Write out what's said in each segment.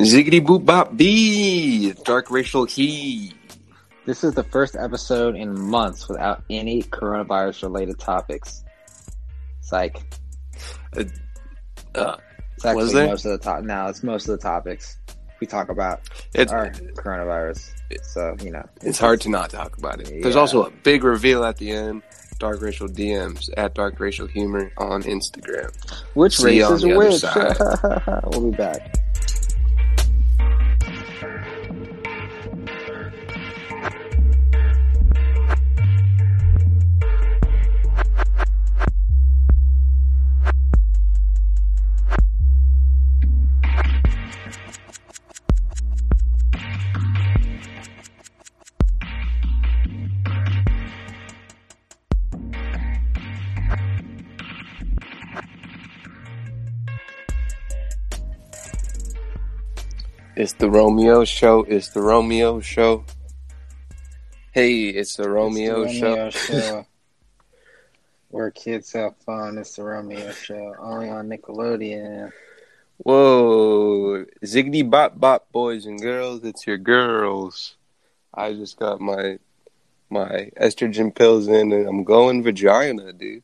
Ziggity boop bop bee, dark racial he. This is the first episode in months without any coronavirus related topics. It's like Uh, uh, it's Was there? most of the top. Now it's most of the topics we talk about it's are coronavirus. So you know, it's hard to not talk about it. There's also a big reveal at the end. Dark racial DMs at dark racial humor on Instagram. which See race is which? we'll be back. It's the Romeo show. It's the Romeo show. Hey, it's the Romeo, It's the show. Romeo show. Where kids have fun. It's the Romeo show. Only on Nickelodeon. Whoa, ziggity bop bop, boys and girls. It's your girls. I just got my my estrogen pills in, and I'm going vagina, dude.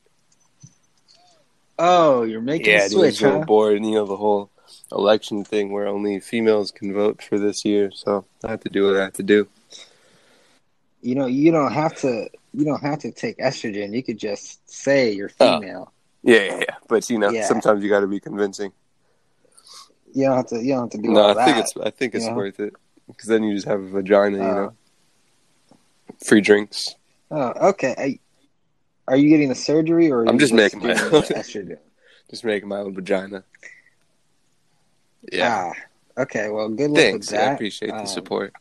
Oh, you're making Yeah, a dude, switch, so huh? bored. You know the whole election thing where only females can vote for this year, so I have to do what I have to do. You know, you don't have to. You don't have to take estrogen. You could just say you're Oh. female. Yeah, yeah, yeah. But you know, Yeah. sometimes you got to be convincing. You don't have to. You don't have to do that. No, I that. think it's I think it's you know? worth it because then you just have a vagina, you Oh. know, free drinks. Oh, okay. I, are you getting the surgery or? I'm you just making my own. estrogen? Just making my own vagina. Yeah. Ah, okay. Well, good luck Thanks. with I that. appreciate the Um, support.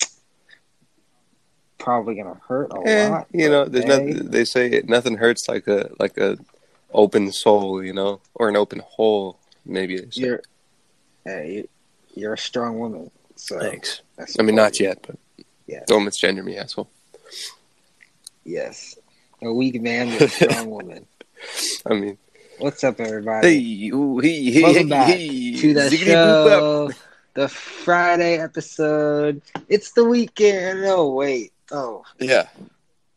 Probably gonna hurt a Eh, lot. you know, there's hey, nothing. They say it, nothing hurts like a like a open soul, you know, or an open hole. Maybe. You're, hey, you're a strong woman. So Thanks. I mean, not yet, but Yeah. don't misgender me, asshole. Yes, a weak man with a strong woman. I mean, What's up, everybody? hey, ooh, he, he, Welcome he, back he, to the ziggity boop up. show. The Friday episode. It's the weekend. No, wait. Oh, Yeah.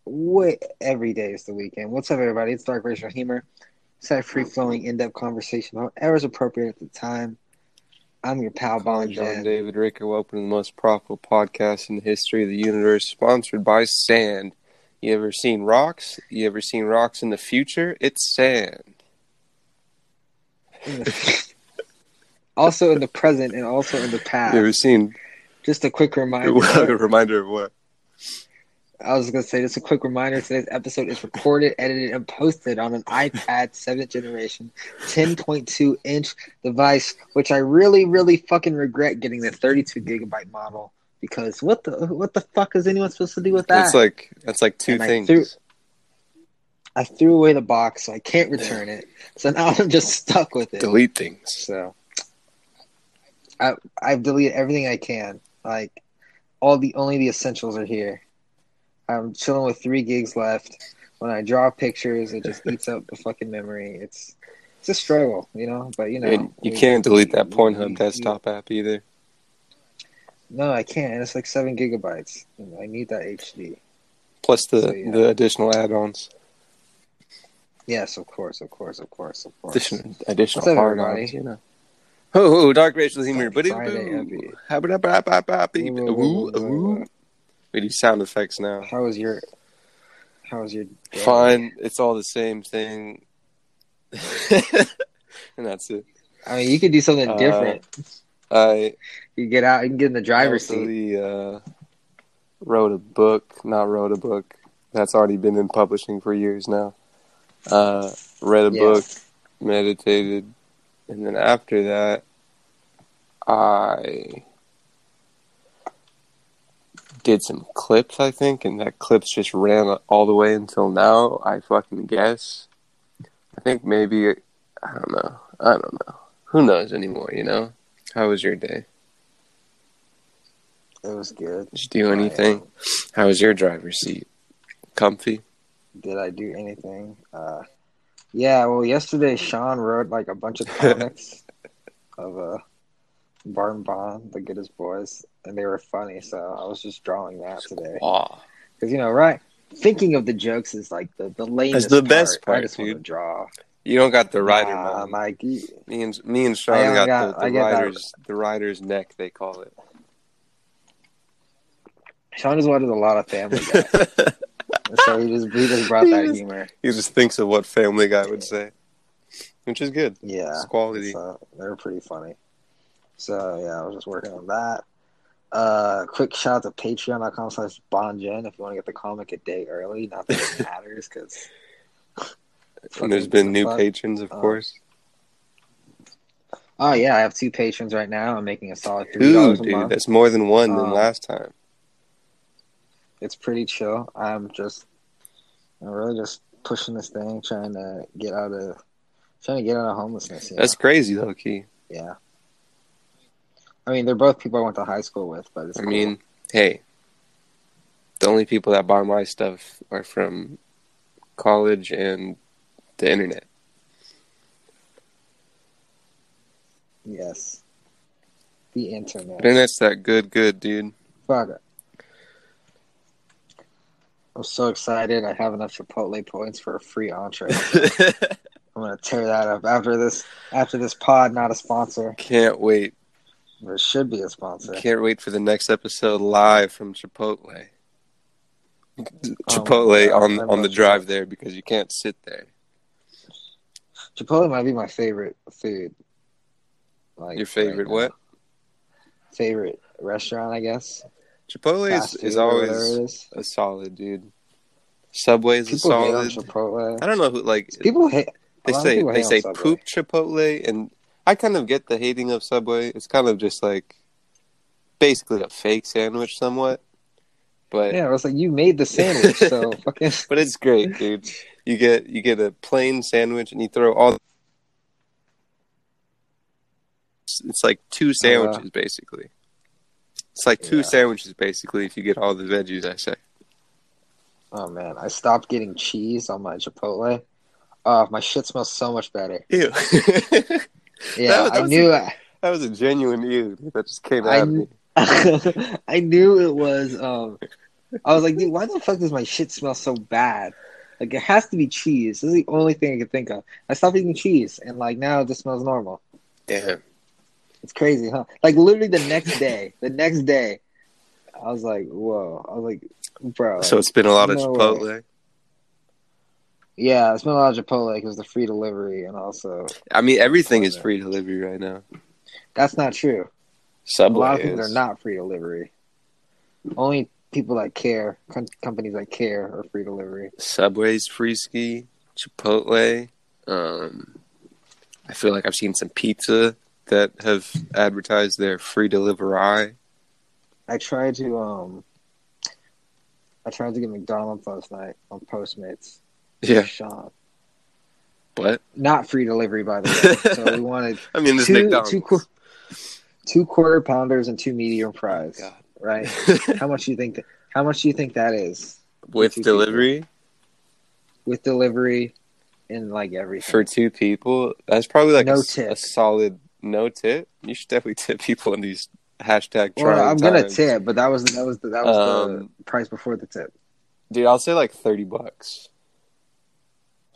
wait. Every day is the weekend. What's up, everybody? It's Dark Racial Humor. It's that free flowing, in depth conversation, however is appropriate at the time. I'm your pal, Bon John Jen. David Ricker, welcome to the most profitable podcast in the history of the universe, sponsored by Sand. You ever seen rocks? You ever seen rocks in the future? It's sand. also in the present and also in the You past. ever seen Just a quick a reminder. reminder of what? I was going to say, just a quick reminder today's episode is recorded, edited, and posted on an iPad 7th generation 10.2 inch device, which I really, really fucking regret getting the 32 gigabyte model because what the what the fuck is anyone supposed to do with that? That's like that's like two And things. I threw away the box, so I can't return it. So now I'm just stuck with it. Delete things. So I I've deleted everything I can. Like all the only the essentials are here. I'm chilling with three gigs left. When I draw pictures, it just eats up the fucking memory. It's it's a struggle, you know. But you know, and you we- can't delete that we- Pornhub we- desktop app either. No, I can't. It's like seven gigabytes. I need that HD. Plus the, So, yeah. the additional add-ons, Yes, of course, of course, of course, of course. additional additional What's up, hard-ons, you know. Oh, oh, dark racial humor, but. We do sound effects now. How was your How was your day? Fine, it's all the same thing, and that's it. I mean, you could do something Uh, different. I You get out. You can get in the driver's seat. uh, wrote a book. Not wrote a book. That's already been in publishing for years now. Uh, read a Yeah. book, meditated, and then after that, I did some clips. I think, and that clips just ran all the way until now. I fucking guess. I think maybe I don't know. I don't know. Who knows anymore? You know. How was your day? It was good. Did you do anything? How was your driver's seat? Comfy? Did I do anything? Uh, yeah. Well, yesterday Sean wrote like a bunch of comics of uh Barton Bond, The Goodest Boys, and they were funny. So I was just drawing that today because you know, right? Thinking of the jokes is like the the lamest. the best part, I just want to dude. draw. You don't got the rider Nah, you- Me and me and I Sean only got, got- the, I the get that- rider's the rider's neck. They call it. Sean just watches a lot of Family Guy, so he just he just brought He that just- humor. he just thinks of what Family Guy would say, which is good. Yeah, It's quality. So they're pretty funny. So yeah, I was just working on that. Uh, quick shout out to patreon.com slash bongen if you want to get the comic a day early. Not that it matters because. And there's been new fuck? patrons, of Uh, course. Oh yeah, I have two patrons right now. I'm making a solid three dollars a dude, month. that's more than one than Um, last time. It's pretty chill. I'm just, I'm really just pushing this thing, trying to get out of, trying to get out of homelessness. You know? That's crazy, though, key. yeah. I mean, they're both people I went to high school with, but it's I cool. mean, hey, the only people that buy my stuff are from college and the internet. yes, the internet. The internet's that good, good, dude. Fuck it. I'm so excited. I have enough Chipotle points for a free entree. I'm gonna tear that up after this. After this pod, not a sponsor, Can't wait. it should be a sponsor. Can't wait for the next episode live from Chipotle. Oh Chipotle God, on on the drive there because you can't sit there. Chipotle might be my favorite food. Like Your favorite right what? Favorite restaurant, I guess. Chipotle is, is food or whatever always is. a solid, dude. Subway's a People hate on solid. Chipotle. I don't know who like People hate. they a say they say Subway. poop Chipotle, and I kind of get the hating of Subway. It's kind of just like basically a fake sandwich, somewhat. But Yeah, I was like, you made the sandwich, so fucking. but it's great, dude. You get you get a plain sandwich, and you throw all. It's, it's like two sandwiches, basically. It's like two Yeah. sandwiches, basically, if you get all the veggies. I say. Oh man, I stopped getting cheese on my Chipotle. Oh, my shit smells so much better. Ew. Yeah, I knew. that was a genuine ew that just came I out of me. I knew it was. Um, I was like, dude, why the fuck does my shit smell so bad? Like, it has to be cheese. This is the only thing I could think of. I stopped eating cheese, and like now it just smells normal. Damn. It's crazy, huh? Like literally the next day, the next day, I was like, whoa. I was like, bro. So it's been a lot of no way. Chipotle. yeah, it's been a lot of Chipotle because the free delivery, and also I mean, everything is free delivery right now. that's not true. Subway a lot of things is. are not free delivery. Only people that care, com- companies that care, are free delivery. Subway's free ski. Chipotle. Um, I feel like I've seen some pizza that have advertised their free delivery. I tried to um, I tried to get McDonald's last night on Postmates. Yeah. Sean. What? Not free delivery, by the way. so we wanted I mean, this two, McDonald's. two, qu- two quarter pounders and two medium fries. God. Right? How much do you think? That, how much do you think that is With two people. delivery with delivery and like everything? for two people, that's probably like No a, tip. a solid no tip. You should definitely tip people in these hashtag well, I'm gonna tip, but that was that was the, that was Um, the price before the tip. Dude, I'll say like thirty bucks.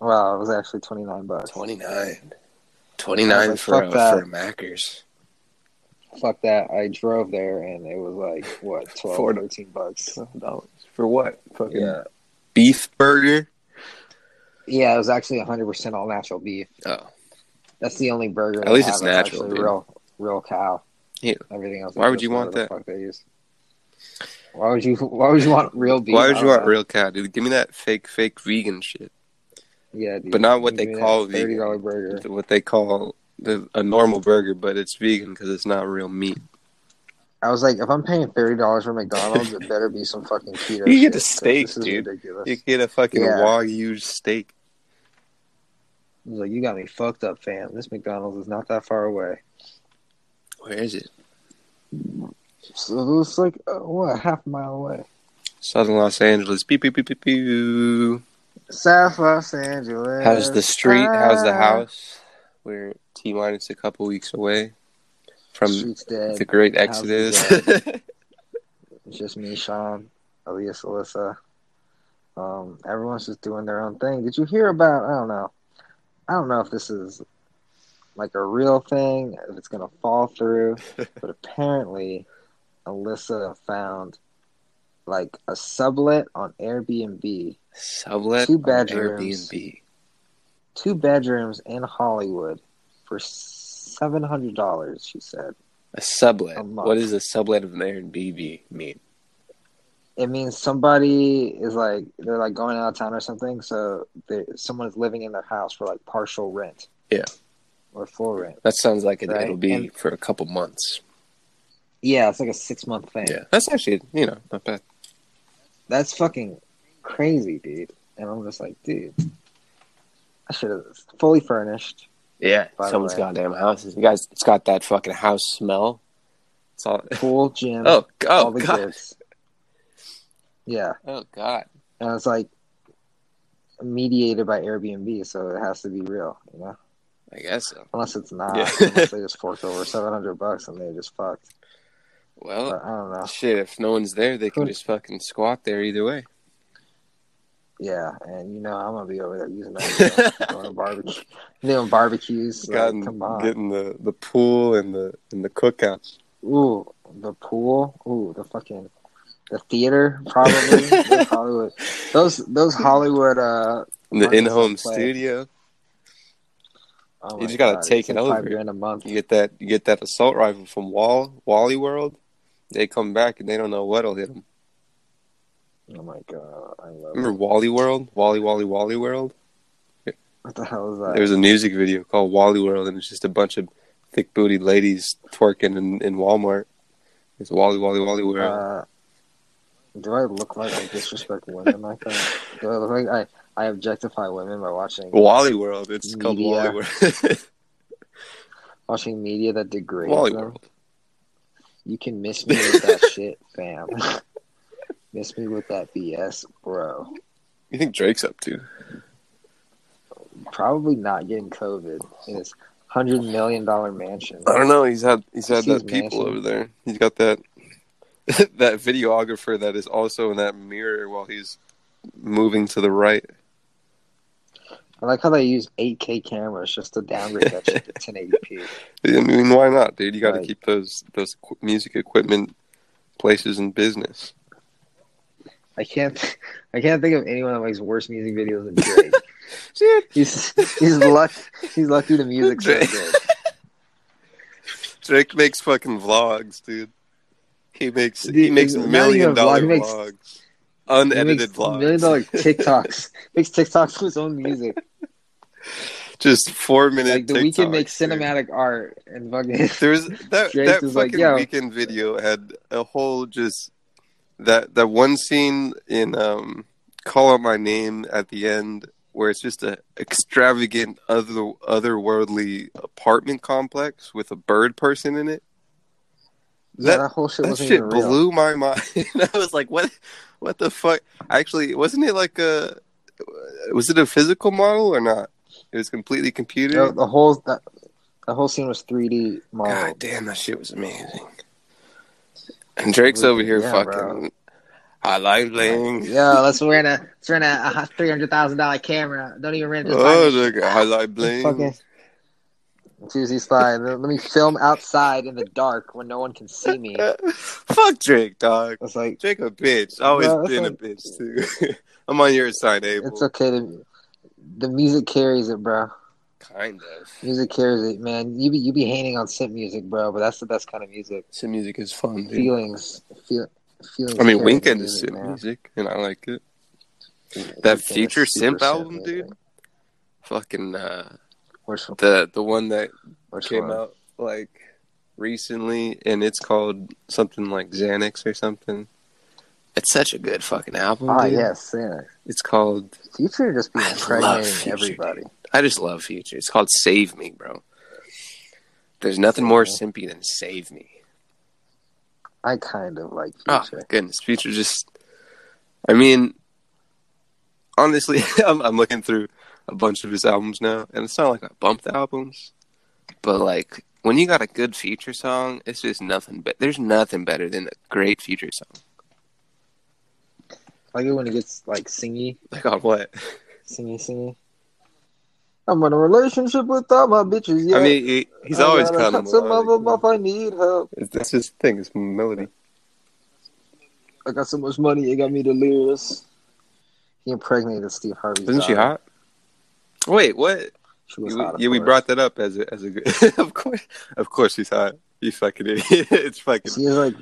Wow, it was actually twenty nine bucks. Twenty nine. Twenty nine like, for fuck a, that. for a Macca's. Fuck that! I drove there and it was like what 12, Four- 13 bucks. Dollars for what? Fucking Yeah, beef burger. yeah, it was actually hundred percent all natural beef. Oh, That's the only burger. At least it's natural, dude. Real, real cow. Yeah. Everything else. Why would you want that? Fuck they use. Why would you? Why would you want real beef? why would you want know. real cow, dude? Give me that fake, fake vegan shit. Yeah, dude. But not what Give they call thirty vegan. dollar burger. What they call the, a normal burger, but it's vegan because it's not real meat. I was like, if I'm paying thirty dollars for McDonald's, it better be some fucking keto. You get shit, a steak, dude. Ridiculous. You get a fucking Yeah. wagyu steak. I was like, you got me fucked up, fam. This McDonald's is not that far away. Where is it? So it was like, uh, what, half a mile away. Southern Los Angeles. Beep beep beep beep beep. South Los Angeles. How's the street? How's the Ah. house? We're T minus a couple weeks away. from the Great Exodus. It's just me, Sean, Elias, Alyssa. Um, everyone's just doing their own thing. Did you hear about? I don't know. I don't know if this is like a real thing, if it's gonna fall through, but apparently, Alyssa found like a sublet on Airbnb, Sublet Two on bedrooms. Airbnb. two bedrooms in Hollywood for seven hundred dollars. She said A sublet. A. What does a sublet of an Airbnb mean? It means somebody is like they're like going out of town or something, so someone's living in their house for like partial rent. Yeah. or full rent. That sounds like it, Right, it'll be and- for a couple months. Yeah, it's like a six month thing. Yeah, that's actually you know not bad. That's fucking crazy, dude. And I'm just like, dude, I should have fully furnished. Yeah, someone's goddamn house. You guys, it's got that fucking house smell. It's all. Pool, gym, Oh, oh all the god. gifts. Yeah, Oh god. and it's like mediated by Airbnb, so it has to be real, you know. I guess so. Unless it's not, Yeah. unless they just forked over seven hundred bucks and they just fucked. Well, But I don't know. shit. If no one's there, they can just fucking squat there either way. Yeah, and you know I'm gonna be over there using that going to barbecue, doing barbecues. Like, come on, getting the the pool and the and the cookout. ooh, the pool, ooh, the fucking, the theater, probably. Hollywood, those those Hollywood. Uh, the in-home studio. oh You just gotta God, take it's it like over. Five grand a month. You get that you get that assault rifle from Wall Wally World. They come back and they don't know what'll hit them. Oh my god, I love Remember it. Wally World? Wally Wally Wally World? What the hell is that? There was a music video called Wally World, and it's just a bunch of thick booty ladies twerking in, in Walmart. It's Wally Wally Wally World. Uh, do I look like I disrespect women like that? Do I look like I, I objectify women by watching Wally World. It's called media. Wally World. watching media that degrades Wally them? World. You can miss me with that shit, fam. miss me with that BS, bro. You think Drake's up to? Probably not getting COVID in his hundred million dollar mansion. I don't know. He's had he's had that people mansion? over there. He's got that that videographer that is also in that mirror while he's moving to the right. I like how they use 8K cameras just to downgrade that shit to 1080p. I mean, why not, dude? You got to Right. keep those those music equipment places in business. I can't, I can't think of anyone that makes worse music videos than Drake. He's he's lucky he's lucky the music's so Drake. good. Drake makes fucking vlogs, dude. He makes he makes million dollar vlog, makes- vlogs, unedited vlogs, million dollar TikToks. makes TikToks with his own music. just four minute. Like the Weeknd TikToks, makes dude. cinematic art and fucking There was that that like, fucking "Yo." Weeknd video had a whole just that that one scene in um Call Out My Name at the end where it's just a extravagant other otherworldly apartment complex with a bird person in it. Yeah, That- that whole shit That shit blew my mind. I was like, "What? What the fuck?" Actually, wasn't it like a? Was it a physical model or not? It was completely computer. The, the whole that the whole scene was 3D model. God damn, that shit was amazing. And Drake's over here Yeah, fucking. bro. I like bling. Yo, let's rent a let's rent a, a three hundred thousand dollar camera. Don't even rent this. Oh, look, I like bling. Fucking Tuesday slide. Let me film outside in the dark when no one can see me. Fuck Drake, dog. It's like Drake a bitch. Always it's been like- a bitch too. I'm on your side, Abel. it's okay to the music carries it, bro. Kind of. Music carries it, man. You be you be hating on synth music, bro, but that's the best kind of music. Some music is fun, dude. Feelings, feel, feelings. I mean, the Weeknd is music, synth man. music, and I like it. That Future synth album, dude. Fucking uh, Which, one- the the one that which came one? out like recently, and it's called something like Xanax or something. It's such a good fucking album. Ah, dude. yes, yeah. It's called. Future just be impregnating everybody. I just love Future. It's called Save Me, bro. There's nothing more simpy than Save Me. I kind of like Oh Future. my goodness, Future just. I mean, honestly, I'm, I'm looking through a bunch of his albums now, and it's not like I bumped the albums, but like when you got a good feature song, it's just nothing. But there's nothing better than a great feature song. I like it when it gets like singy, Like on what? singy, singy. I'm in a relationship with all my bitches. Yeah, I mean, he, he's I always kind of some of them off. I need help. That's his thing. It's melody. I got so much money, it got me delirious. He impregnated Steve Harvey. Isn't she hot? Wait, what? She was hot. yeah, we brought that up as a as a good. of course, of course, she's hot. You fucking idiot. it's fucking. He's like,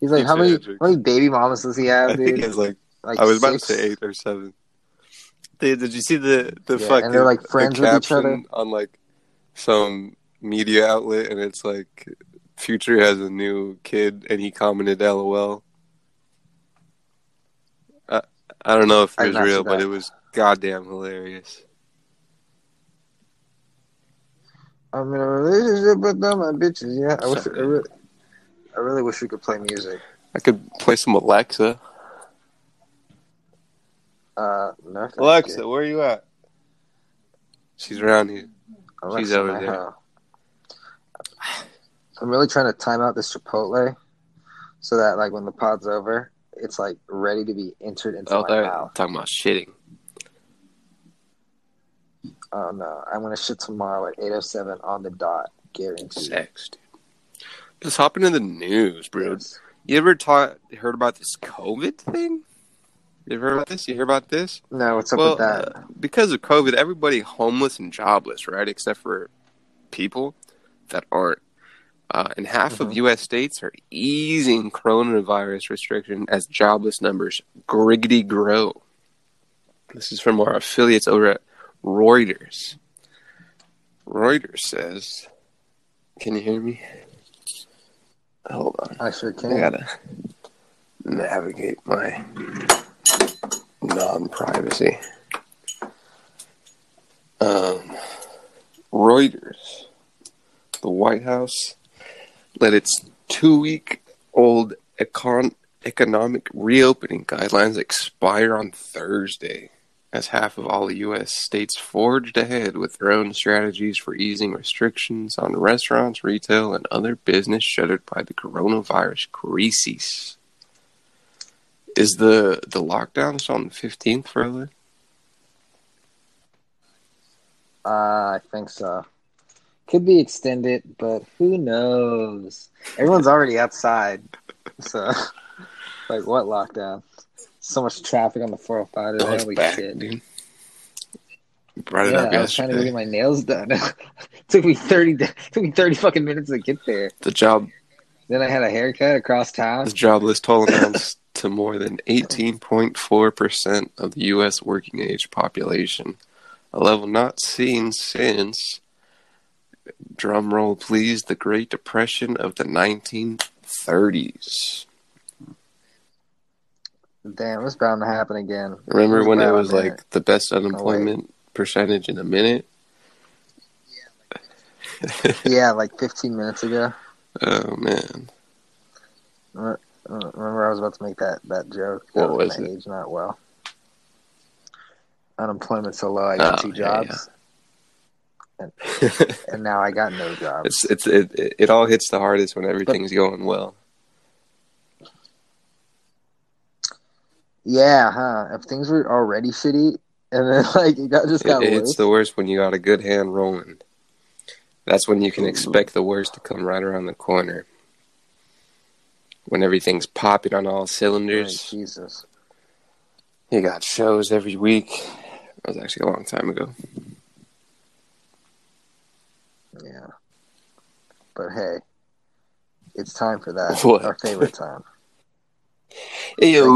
he's like, how many, how many baby mamas does he have, I think dude? it's like Like I was about to say eight or seven. Dude, did you see the the Yeah, and they're, like, the friends with each other? on like some media outlet and it's like Future has a new kid and he commented LOL. I I don't know if it was real, but it was goddamn hilarious. I'm in a relationship with all my bitches. Yeah, I wish. I really, I really wish we could play music. I could play some Alexa. Uh, no, Alexa, you. where are you at? She's around here. Alexa, she's over there. hell. I'm really trying to time out this Chipotle, so that like when the pod's over, it's like ready to be entered into Oh, my they're mouth. talking about shitting. Oh no, I'm gonna shit tomorrow at 8:07 on the dot, guaranteed. Sex, dude. Just hop into the news, bro. Yes. You ever taught, heard about this COVID thing? You ever heard about this? You hear about this? No, what's up well, with that? uh, because of COVID, everybody homeless and jobless, right? Except for people that aren't. Uh, and half of Mhm. U.S. states are easing coronavirus restriction as jobless numbers griggity grow. This is from our affiliates over at Reuters. Reuters says, "Can you hear me? Hold on." I sure can. I gotta navigate my non-privacy. Um, Reuters, the White House, let its two-week-old econ- economic reopening guidelines expire on Thursday, as half of all the U.S. states forged ahead with their own strategies for easing restrictions on restaurants, retail, and other business shuttered by the coronavirus crisis. Is the the lockdown on the fifteenth, further? Uh, I think so. Could be extended, but who knows? Everyone's already outside, so like what lockdown? So much traffic on the 405 Oh, today. Holy back, shit! dude. Brought it Yeah, up I was trying to get my nails done. took me thirty. Took me thirty fucking minutes to get there. The job Then I had a haircut across town. The jobless toll amounts to more than eighteen point four percent of the U.S. working age population, a level not seen since. Drum roll, please. The Great Depression of the 1930s. Damn, it's bound to happen again. Remember when it was like the best unemployment percentage in a minute? Yeah, like 15 minutes ago. Oh man. Remember, I was about to make that that joke. What was it? Age not well. Unemployment so low, I got Oh, two yeah, jobs, and now I got no jobs. it's it's it, it it all hits the hardest when everything's going well. Yeah, huh? If things were already shitty, and then like it got just It, got it's the worst when you got a good hand rolling. That's when you can mm-hmm. expect the worst to come right around the corner. When everything's popping on all cylinders. Jesus. You got shows every week. That was actually a long time ago. Yeah. But hey, it's time for that. What? Our favorite time. Eyo.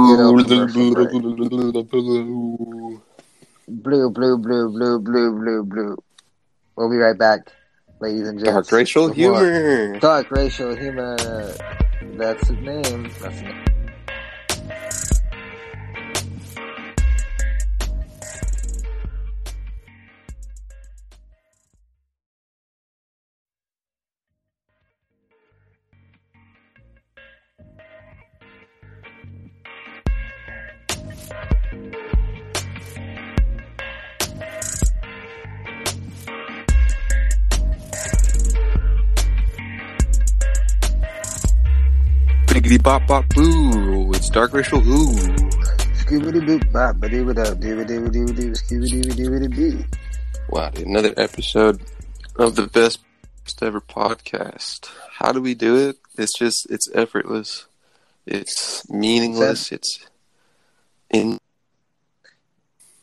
Blue, blue, blue, blue, blue, blue, blue. We'll be right back, ladies and gents. Dark racial humor. Dark racial humor. That's his name. That's his name. Skiggity bop bop boo. It's Dark Racial Who. Scooby boop bop doo Wow, another episode of the best ever podcast. How do we do it? It's just, it's effortless. It's meaningless. It's in.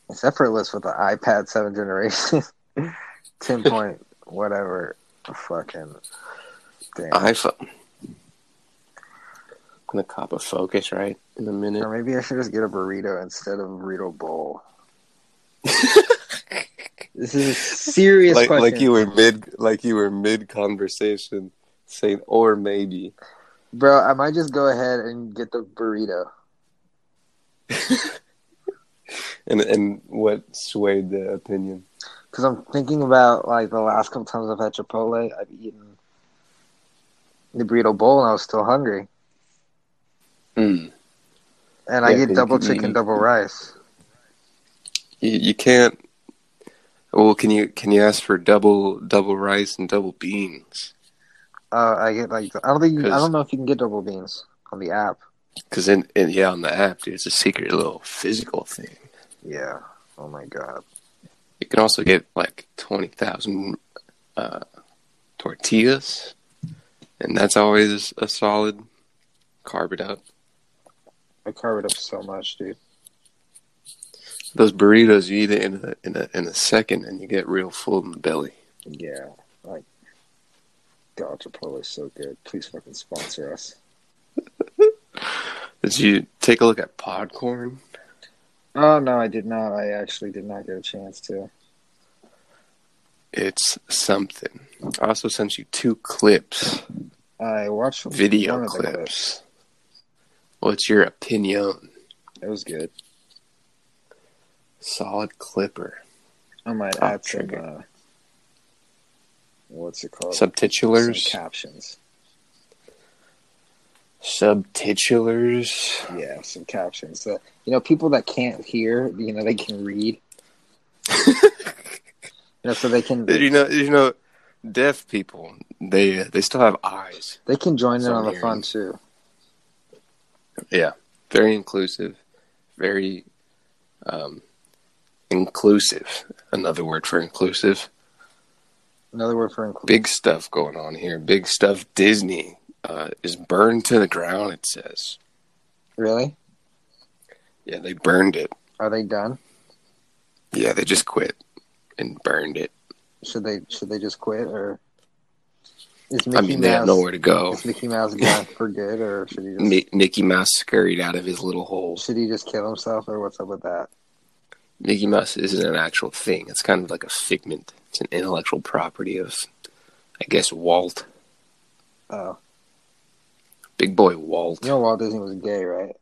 It's effortless with the iPad 7 generation. 10 point whatever. Fucking. Damn. iPhone. I'm gonna cop a focus right in a minute. Or maybe I should just get a burrito instead of a burrito bowl. this is a serious like question. like you were mid like you were mid conversation saying or maybe Bro, I might just go ahead and get the burrito. and and what swayed the opinion Because I'm thinking about, like, the last couple times I've had Chipotle, I've eaten the burrito bowl and I was still hungry. Mm. And I Yeah, get double chicken, eat- double rice. you, you can't well can you can you ask for double double rice and double beans Uh, I get, like, I don't think, you, I don't know if you can get double beans on the app. because in, in yeah on the app dude, it's a secret little physical thing Yeah. Oh my god. you can also get like 20,000 uh, tortillas and that's always a solid carb it up I carve it up so much, dude. Those burritos, you eat it in a in a in a second, and you get real full in the belly. Yeah. Like, God, Chipotle is so good. Please fucking sponsor us. Did you take a look at Podcorn? Oh, no, I did not. I actually did not get a chance to. It's something. I also sent you two clips, I watched video the clips. What's your opinion? It was good. Solid clipper. I might Top add some, trigger. uh, what's it called? Subtitulars. Some captions. Subtitulars. Yeah, some captions. So, you know, people that can't hear, you know, they can read. You know, so they can Did you know? Did you know? Deaf people, they they still have eyes. they can join in on the fun too. Yeah, very inclusive, very um, inclusive. Another word for inclusive. Another word for include. Big stuff going on here. Big stuff. Disney uh, is burned to the ground. It says. Really? Yeah, they burned it. Are they done? Yeah, they just quit and burned it. Should they should they just quit or is Mickey I mean, they have nowhere to go. is Mickey Mouse gone for good or should he just Mi- Mickey Mouse scurried out of his little hole. should he just kill himself or what's up with that? Mickey Mouse isn't an actual thing. It's kind of like a figment. It's an intellectual property of, I guess, Walt. Oh, Big boy Walt. you know Walt Disney was gay, right?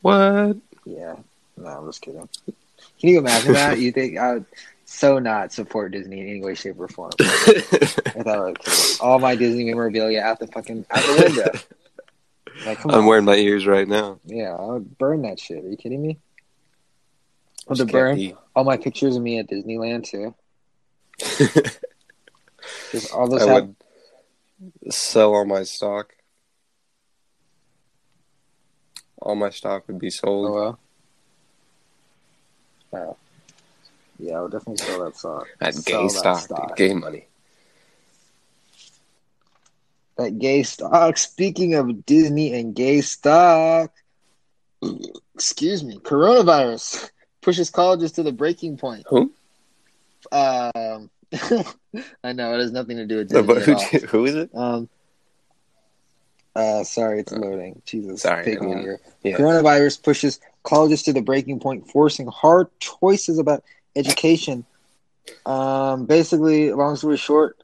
What? Yeah. No, I'm just kidding. Can you imagine that? You think I would so not support Disney in any way, shape, or form? I thought I would kill it. all my Disney memorabilia out the fucking out the window. Like, I'm on. wearing my ears right now. Yeah, I would burn that shit. Are you kidding me? I would Just burn can't all my pictures of me at Disneyland too. Just all those I have, would sell all my stock. All my stock would be Oh sold. well. Oh. Yeah, I would definitely sell that stock. That Sell gay that stock, stock. gay money. That gay stock. Speaking of Disney and gay stock, excuse me, coronavirus pushes colleges to the breaking point. Who? Um, I know it has nothing to do with No, Disney but at who, who is it? Um, uh, sorry, it's loading. Jesus, Sorry, take I mean, yeah. Coronavirus pushes colleges to the breaking point, forcing hard choices about education. Um, basically, long story short,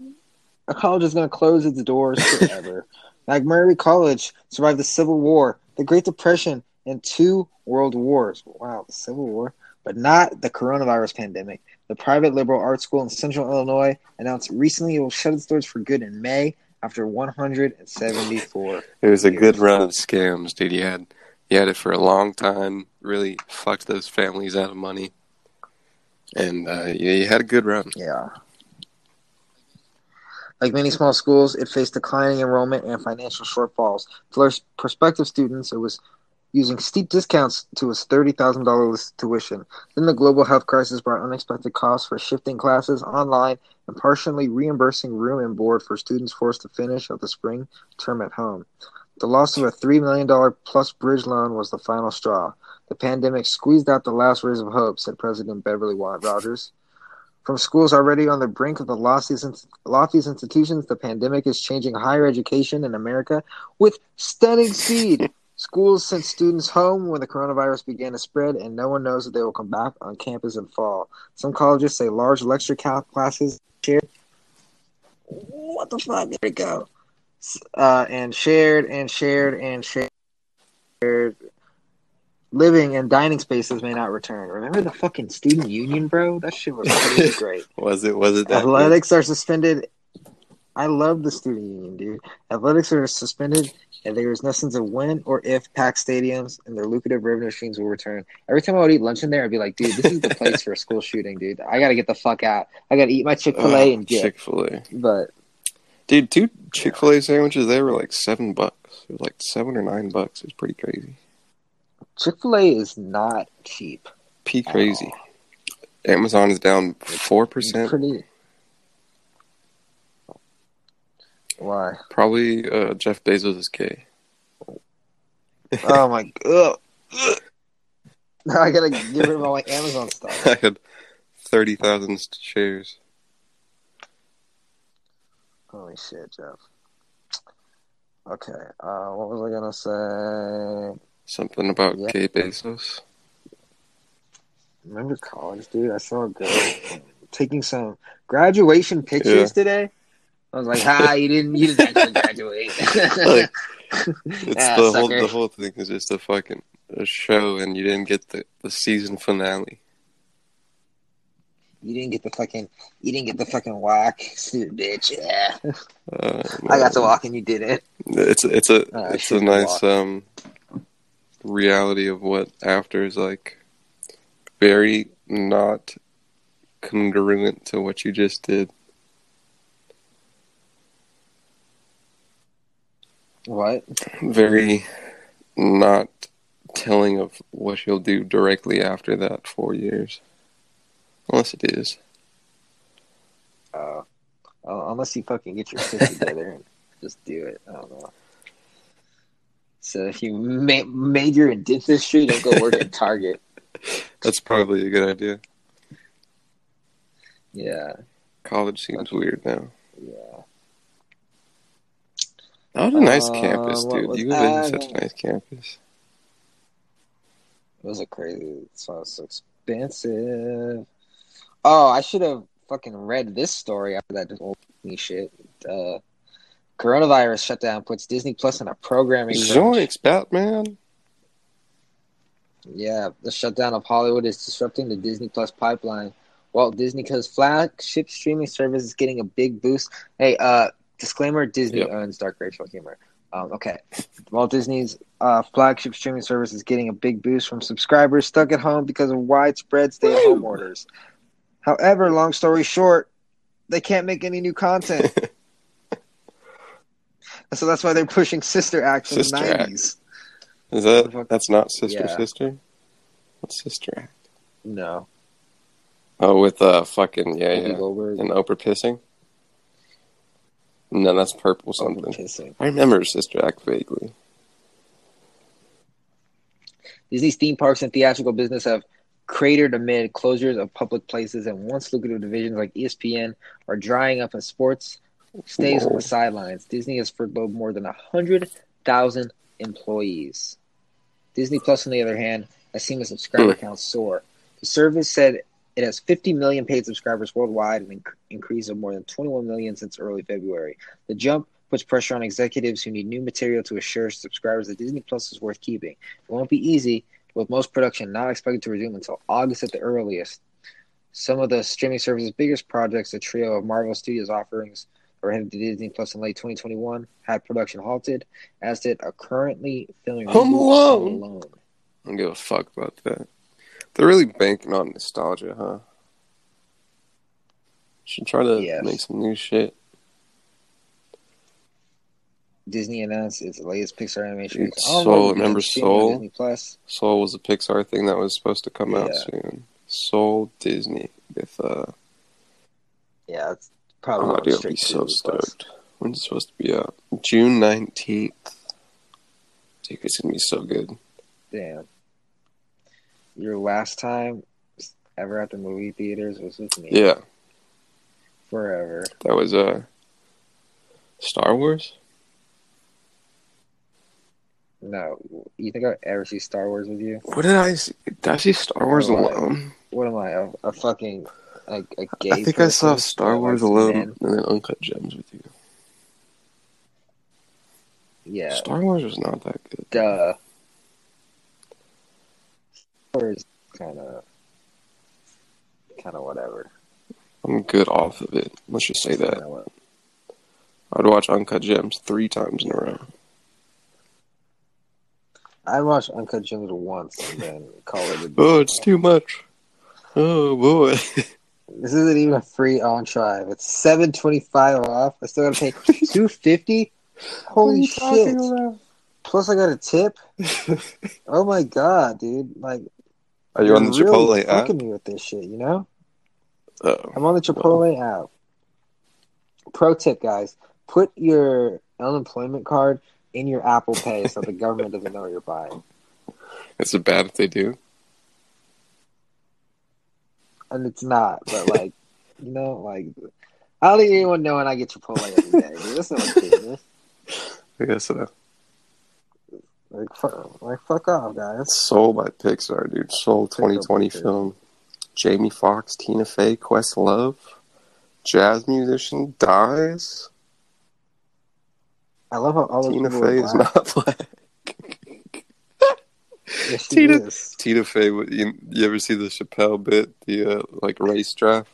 a college is going to close its doors forever. MacMurray College survived the Civil War, the Great Depression, and two World Wars. Wow, the Civil War, but not the coronavirus pandemic. The private liberal arts school in Central Illinois announced recently it will shut its doors for good in May after 174. It was a years. good run of scams, dude. You had you had it for a long time. Really fucked those families out of money, and uh, yeah, you had a good run. Yeah. Like many small schools, it faced declining enrollment and financial shortfalls. For prospective students, it was using steep discounts to its $30,000 tuition. Then the global health crisis brought unexpected costs for shifting classes online and partially reimbursing room and board for students forced to finish of the spring term at home. The loss of a $3 million plus bridge loan was the final straw. The pandemic squeezed out the last rays of hope, said President Beverly Rogers. From schools already on the brink of the loftiest institutions, the pandemic is changing higher education in America with stunning speed. Schools sent students home when the coronavirus began to spread, and no one knows if they will come back on campus in fall. Some colleges say large lecture classes shared. What the fuck? There we go. Uh, and shared and shared and shared. Living and dining spaces may not return. Remember the fucking student union, bro? That shit was pretty great. was it? Was it? That Athletics good? are suspended. I love the student union, dude. Athletics are suspended and there is no sense of when or if packed stadiums and their lucrative revenue streams will return. Every time I would eat lunch in there, I'd be like, dude, this is the place for a school shooting, dude. I gotta get the fuck out. I gotta eat my Chick fil A and get Chick fil A. But dude, two Chick fil A sandwiches they were like seven bucks. It was like seven or nine bucks. It was pretty crazy. Chick fil A is not cheap. P crazy. Amazon is down four percent. Pretty Why? Probably uh, Jeff Bezos is gay. oh my god. Now I gotta get rid of all my Amazon stuff. I had thirty thousand shares. Holy shit, Jeff. Okay, uh, what was I gonna say? Something about yeah. gay Bezos. Remember college, dude? I saw a girl taking some graduation pictures yeah. today. I was like, "Ha, you didn't, you didn't actually graduate." like, it's ah, the whole the whole thing is just a fucking a show, and you didn't get the the season finale. You didn't get the fucking, you didn't get the fucking walk, stupid bitch. Yeah, uh, I got to walk and you didn't. It's it's a uh, it's a nice um reality of what after is like. Very not congruent to what you just did. What? Very not telling of what you'll do directly after that four years. Unless it is. Uh, unless you fucking get your shit together and just do it. I don't know. So if you ma- major in dentistry, don't go work at Target. That's probably a good idea. Yeah. College seems weird now. Yeah. That was a nice uh, campus, dude. You live in such a nice campus. It was a crazy. So it's so expensive. Oh, I should have fucking read this story after that old me shit. Uh, coronavirus shutdown puts Disney Plus in a programming. Zoinks, Batman. Yeah, the shutdown of Hollywood is disrupting the Disney Plus pipeline. Walt Disney's flagship streaming service is getting a big boost. Hey, uh, disclaimer: Disney yep. owns dark racial humor. Um, okay, Walt Disney's uh, flagship streaming service is getting a big boost from subscribers stuck at home because of widespread stay-at-home orders. However, long story short, they can't make any new content, so that's why they're pushing Sister Act in Sister the nineties. Is that that's not Sister yeah. Sister? What's Sister Act? No. Oh, with uh, fucking yeah, yeah, Goldberg. and Oprah pissing. No, that's purple something. I remember Sister Act vaguely. Disney's theme parks and theatrical business have cratered amid closures of public places, and once lucrative divisions like ESPN are drying up as sports stays on the sidelines. Disney has furloughed more than 100,000 employees. Disney Plus, on the other hand, has seen the subscriber hmm. count soar. The service said it has 50 million paid subscribers worldwide, an inc- increase of more than 21 million since early February. The jump puts pressure on executives who need new material to assure subscribers that Disney Plus is worth keeping. It won't be easy, with most production not expected to resume until August at the earliest. Some of the streaming service's biggest projects, a trio of Marvel Studios offerings that were headed to Disney Plus in late 2021, had production halted, as did a currently filming Home Alone. Home Alone. I don't give a fuck about that. They're really banking on nostalgia, huh? Should try to yes. make some new shit. Disney announced its latest Pixar animation. Dude, All Soul, remember Soul? Plus. Soul was a Pixar thing that was supposed to come out soon. Soul Disney with uh Yeah, it's probably oh dude, be so stoked. When's it supposed to be out? June nineteenth. Dude, it's gonna be so good. Damn. Your last time ever at the movie theaters was with me. Yeah, Forever. that was uh Star Wars. No, you think I'd ever see Star Wars with you? What did I see? Did I see Star Wars Oh, alone? What am I, a, a fucking a, a gay? I think I saw Star Wars alone men? and then Uncut Gems with you. Yeah, Star Wars was not that good. duh. Star Wars kind of, kind of whatever. I'm good off of it. Let's just say that. I'd watch Uncut Gems three times in a row. I watched Uncut Gems once and then call it a day. Oh, it's too much. Oh boy. This isn't even a free entree. It's seven twenty five off. I still gotta pay two fifty. Holy shit! Plus, I got a tip. Oh my god, dude! Like, Are you on the you're really Chipotle app? fucking me with this shit, you know? Oh. I'm on the Chipotle app. Pro tip, guys: put your unemployment card in your Apple Pay so the government doesn't know what you're buying. Is it bad if they do? And it's not, but like, you know, like, I don't think anyone know when I get Chipotle every day. Dude. That's not business. I guess so. Like, fuck, like, fuck off, guys. Soul by Pixar, dude. Soul 2020 Pixar. film. Jamie Foxx, Tina Fey, Questlove. Jazz musician dies. I love how all Tina Fey is not black. Yes, she Tina- is. Tina Fey, you, you ever see the Chappelle bit? The uh, like race draft?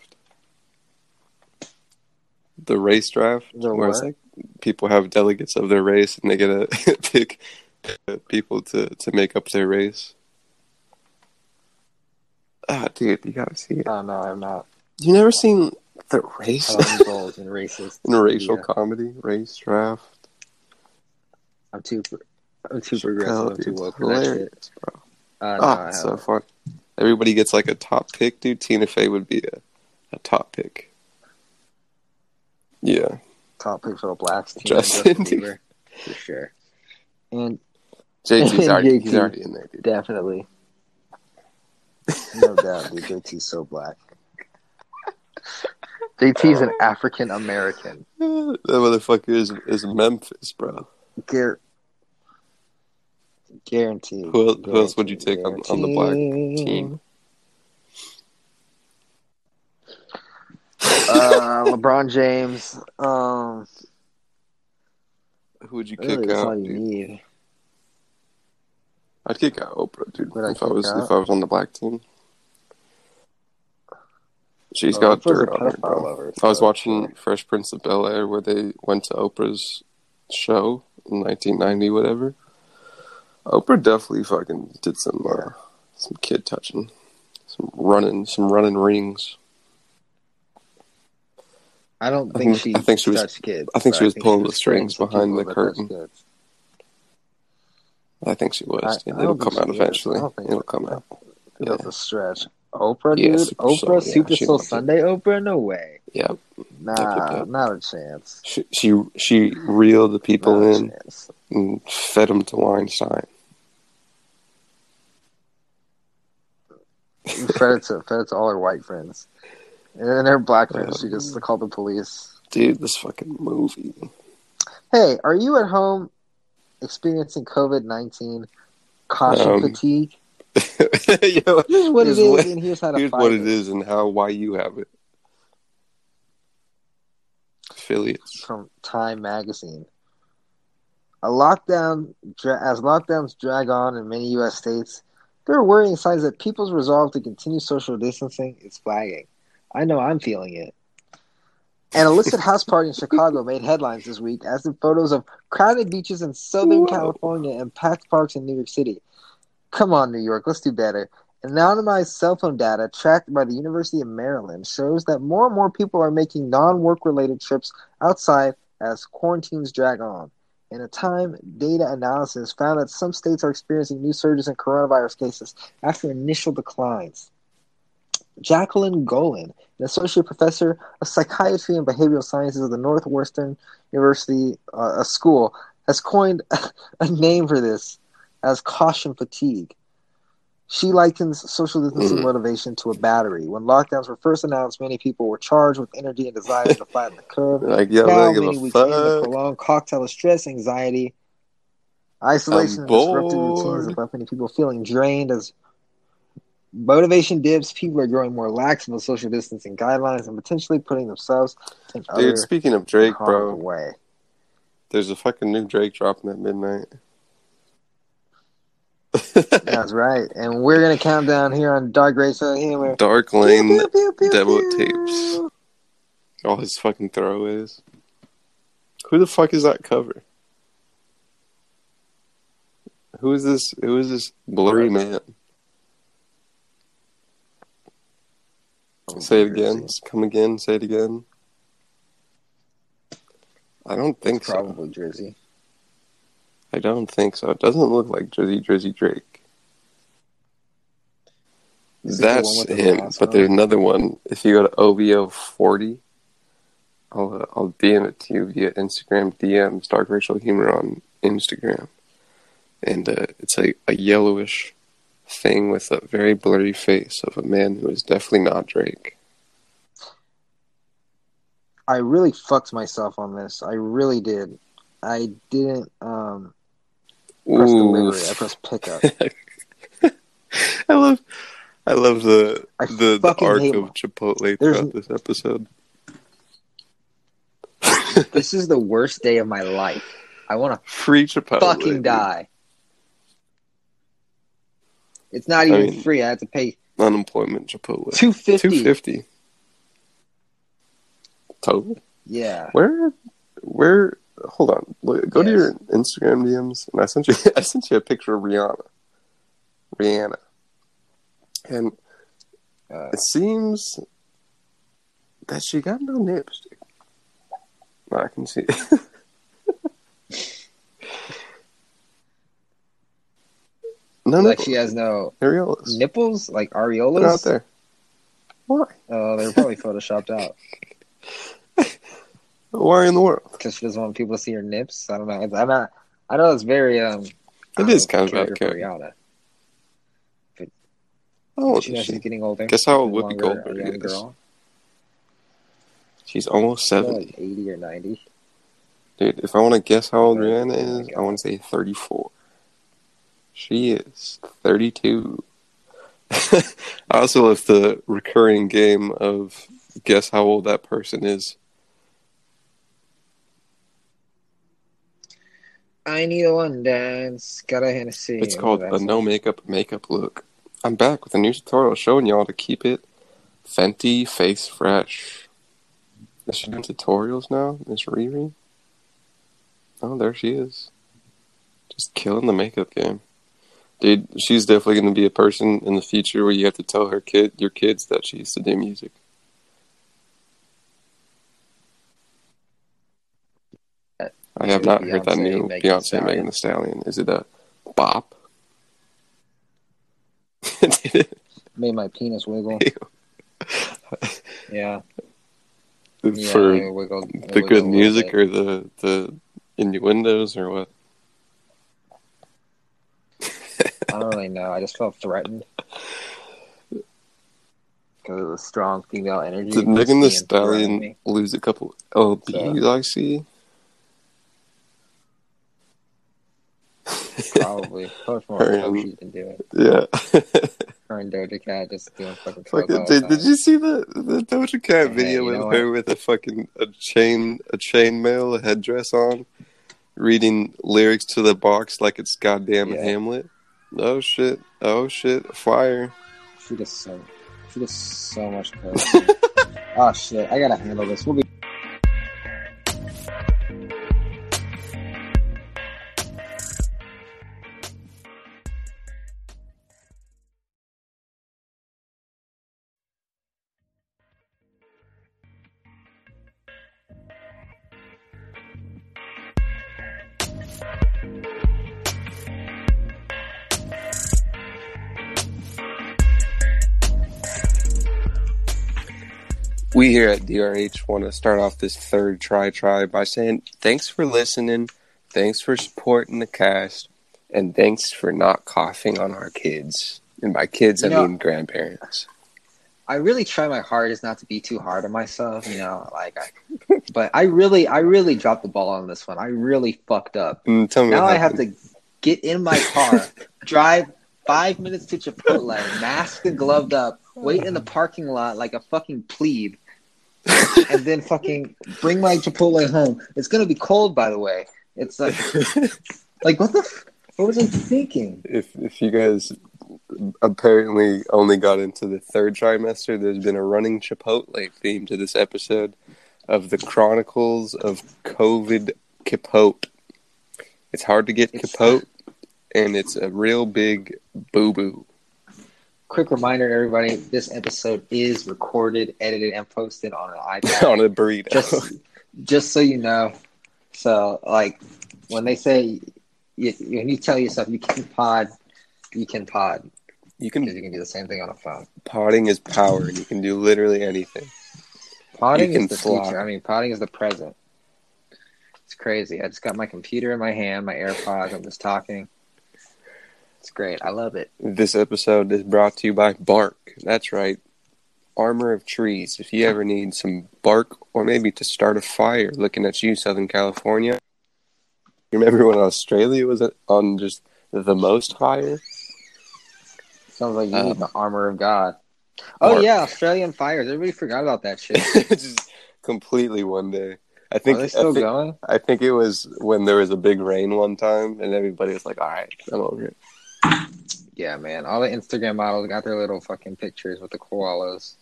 The race draft? The where it's like people have delegates of their race and they get to pick uh, people to, to make up their race. Ah, dude, you gotta see it. Oh no, I'm not. You never seen the race I in racist. in a racial Yeah. comedy race draft? I'm too. I'm too progressive. I'm too dude, woke for that shit. hilarious, bro. Uh, no, Ah, I so fun. Everybody gets like a top pick, dude. Tina Fey would be a, a top pick. Yeah. top pick for the blacks. Team Justin, Justin. Bieber, for sure. And JT's already, he's JT. already in there, dude. definitely, no doubt, dude. JT's so black. JT's an African American. that motherfucker is, is Memphis, bro. Gar- guaranteed. Who else- who else would you take on- on the black team? uh, LeBron James. Um, Who would you really, kick that's all out, you dude? need. I'd kick out Oprah, dude. Would I If I kick was out? if I was on the black team. She's Oh, got Oprah's a dirt on her, pedophile bro. lover, I was so- watching Fresh Prince of Bel Air where they went to Oprah's show in 1990, whatever. Oprah definitely fucking did some uh, some kid touching, some running, some running rings. I don't I think, think- she. I think she was- touched kids. I think she was pulling the was strings behind the curtain. I think she was. I-. I It'll come out eventually. Think It'll come out. That's a stretch. Oprah, Yeah, dude. Super Soul, Oprah, yeah, Super Soul loves it. Sunday. Oprah, no way. Nah, Yep, yep. not a chance. she she, she reeled the people Not in and fed them to Weinstein. fed it to fed it to all her white friends, and then her black friends. She just called the police. Dude, this fucking movie. Hey, are you at home experiencing COVID nineteen caution Um, fatigue? Yo, Here's what it here's is, what- and here's how to here's fight what it. it is and how why you have it. Affiliates. from Time Magazine. A lockdown, as lockdowns drag on in many U.S. states, there are worrying signs that people's resolve to continue social distancing is flagging. I know I'm feeling it. An illicit house party in Chicago made headlines this week, as did photos of crowded beaches in Southern Whoa. California and packed parks in New York City. Come on, New York, let's do better. Anonymized cell phone data tracked by the University of Maryland shows that more and more people are making non work related trips outside as quarantines drag on. in a time data analysis found that some states are experiencing new surges in coronavirus cases after initial declines. Jacqueline Gollan, an associate professor of psychiatry and behavioral sciences at the Northwestern University uh, School, has coined a name for this as caution fatigue. She likens social distancing Mhm. motivation to a battery. When lockdowns were first announced, many people were charged with energy and desire to flatten the curve. Like, yeah, now, many weeks in, the prolonged cocktail of stress, anxiety, isolation, and disrupted routines have left many people feeling drained as motivation dips. People are growing more lax with social distancing guidelines and potentially putting themselves in Dude, speaking of Drake, bro, way. there's a fucking new Drake dropping at midnight. That's right. And we're gonna count down here on Dark Race of Humor. Dark Lane pew, pew, pew, demo tapes. All his fucking throwaways. Who the fuck is that cover? Who is this? Who is this blurry man? Oh, Say it again. Come again. Say it again. I don't think so. Probably Drizzy. I don't think so. It doesn't look like Drizzy Drizzy Drake. Is it the one That's with the him. But there's another one. If you go to OVO forty, I'll uh, I'll DM it to you via Instagram DM Dark Racial Humor on Instagram, and uh, it's a, a yellowish thing with a very blurry face of a man who is definitely not Drake. I really fucked myself on this. I really did. I didn't um press delivery. I Ooh, pressed pickup. I love, I love the I the, the arc of Chipotle There's- throughout this episode. this is the worst day of my life. I want to Free Chipotle. fucking dude. die. It's not even mean- free. I had to pay Unemployment Chipotle. two fifty. Two fifty. Total. Yeah. Where, where? Hold on. Look, go to your Instagram DMs, and I sent you. I sent you a picture of Rihanna. Rihanna, and Uh, it seems that she got no nips. I can see. no like nipples. she has no Areolas. nipples, like They're out there. Why? Oh, they're probably photoshopped out Why in the world? because she doesn't want people to see her nips. I don't know. I'm not. I know it's very um. It is kind of out out for of character. Oh, she knows she's getting older. Guess how old No Whoopi longer Goldberg is. girl. She's almost seventy. like eighty or ninety. Dude, if I want to guess how old Oh Rihanna is, I want to say 34. She is 32. I also love the recurring game of guess how old that person is. I need a one dance. Got a Hennessy. It's called a no makeup makeup look. I'm back with a new tutorial showing y'all to keep it Fenty face fresh. Is she doing tutorials now, Miss Riri? Oh, there she is. Just killing the makeup game. Dude, she's definitely going to be a person in the future where you have to tell her kid, your kids, that she used to do music. I have Maybe not heard that new Megan Beyonce Stallion. Megan Thee Stallion. Is it a bop? It? Made my penis wiggle. Yeah. Yeah, For it wiggled, it the good music bit. or the the innuendos or what? I don't really know. I just felt threatened because of the strong female energy. Did Megan the being thrown at Stallion lose a couple LBs? I see. Probably. Probably from Her what and- she's been doing. yeah. Her and Doja Cat just doing fucking Fucking, did, did you see the the Doja Cat video with her with a fucking a chain a chain mail a headdress on, reading lyrics to the box like it's goddamn Yeah. Hamlet? Oh shit! Oh shit! Fire! She does so. She does so much oh shit! I gotta handle this. We'll be. We here at DRH want to start off this third try try by saying thanks for listening, thanks for supporting the cast, and thanks for not coughing on our kids. And by kids, You I know- mean grandparents. I really try my hardest not to be too hard on myself, you know, like I, but I really, I really dropped the ball on this one. I really fucked up. Mm, tell me Now I have to get in my car, drive five minutes to Chipotle, masked and gloved up, wait in the parking lot like a fucking plebe, and then fucking bring my Chipotle home. It's gonna be cold, by the way. It's like, like what the, f- what was I thinking? if if you guys apparently only got into the third trimester, there's been a running Chipotle theme to this episode of the Chronicles of COVID Capote. It's hard to get It's- Capote, and it's a real big boo boo. Quick reminder, everybody: this episode is recorded, edited, and posted on an iPad. on a burrito. just just so you know. So like when they say you, when you tell yourself you can pod you can pod. You can you can do the same thing on a phone. Potting is power, and you can do literally anything. podding is the future. I mean podding is the present. It's crazy. I just got my computer in my hand my airpods i'm just talking it's great i love it This episode is brought to you by Bark. That's right. Armor of trees. If you ever need some bark or maybe to start a fire, looking at you, Southern California. You remember when Australia was on just the most fire? sounds like you Um, need the armor of god oh Bark. yeah australian fires everybody forgot about that shit just completely one day. I think are they still I think, going I think it was when there was a big rain one time, and everybody was like, "All right, I'm over it." Yeah man all the instagram models got their little fucking pictures with the koalas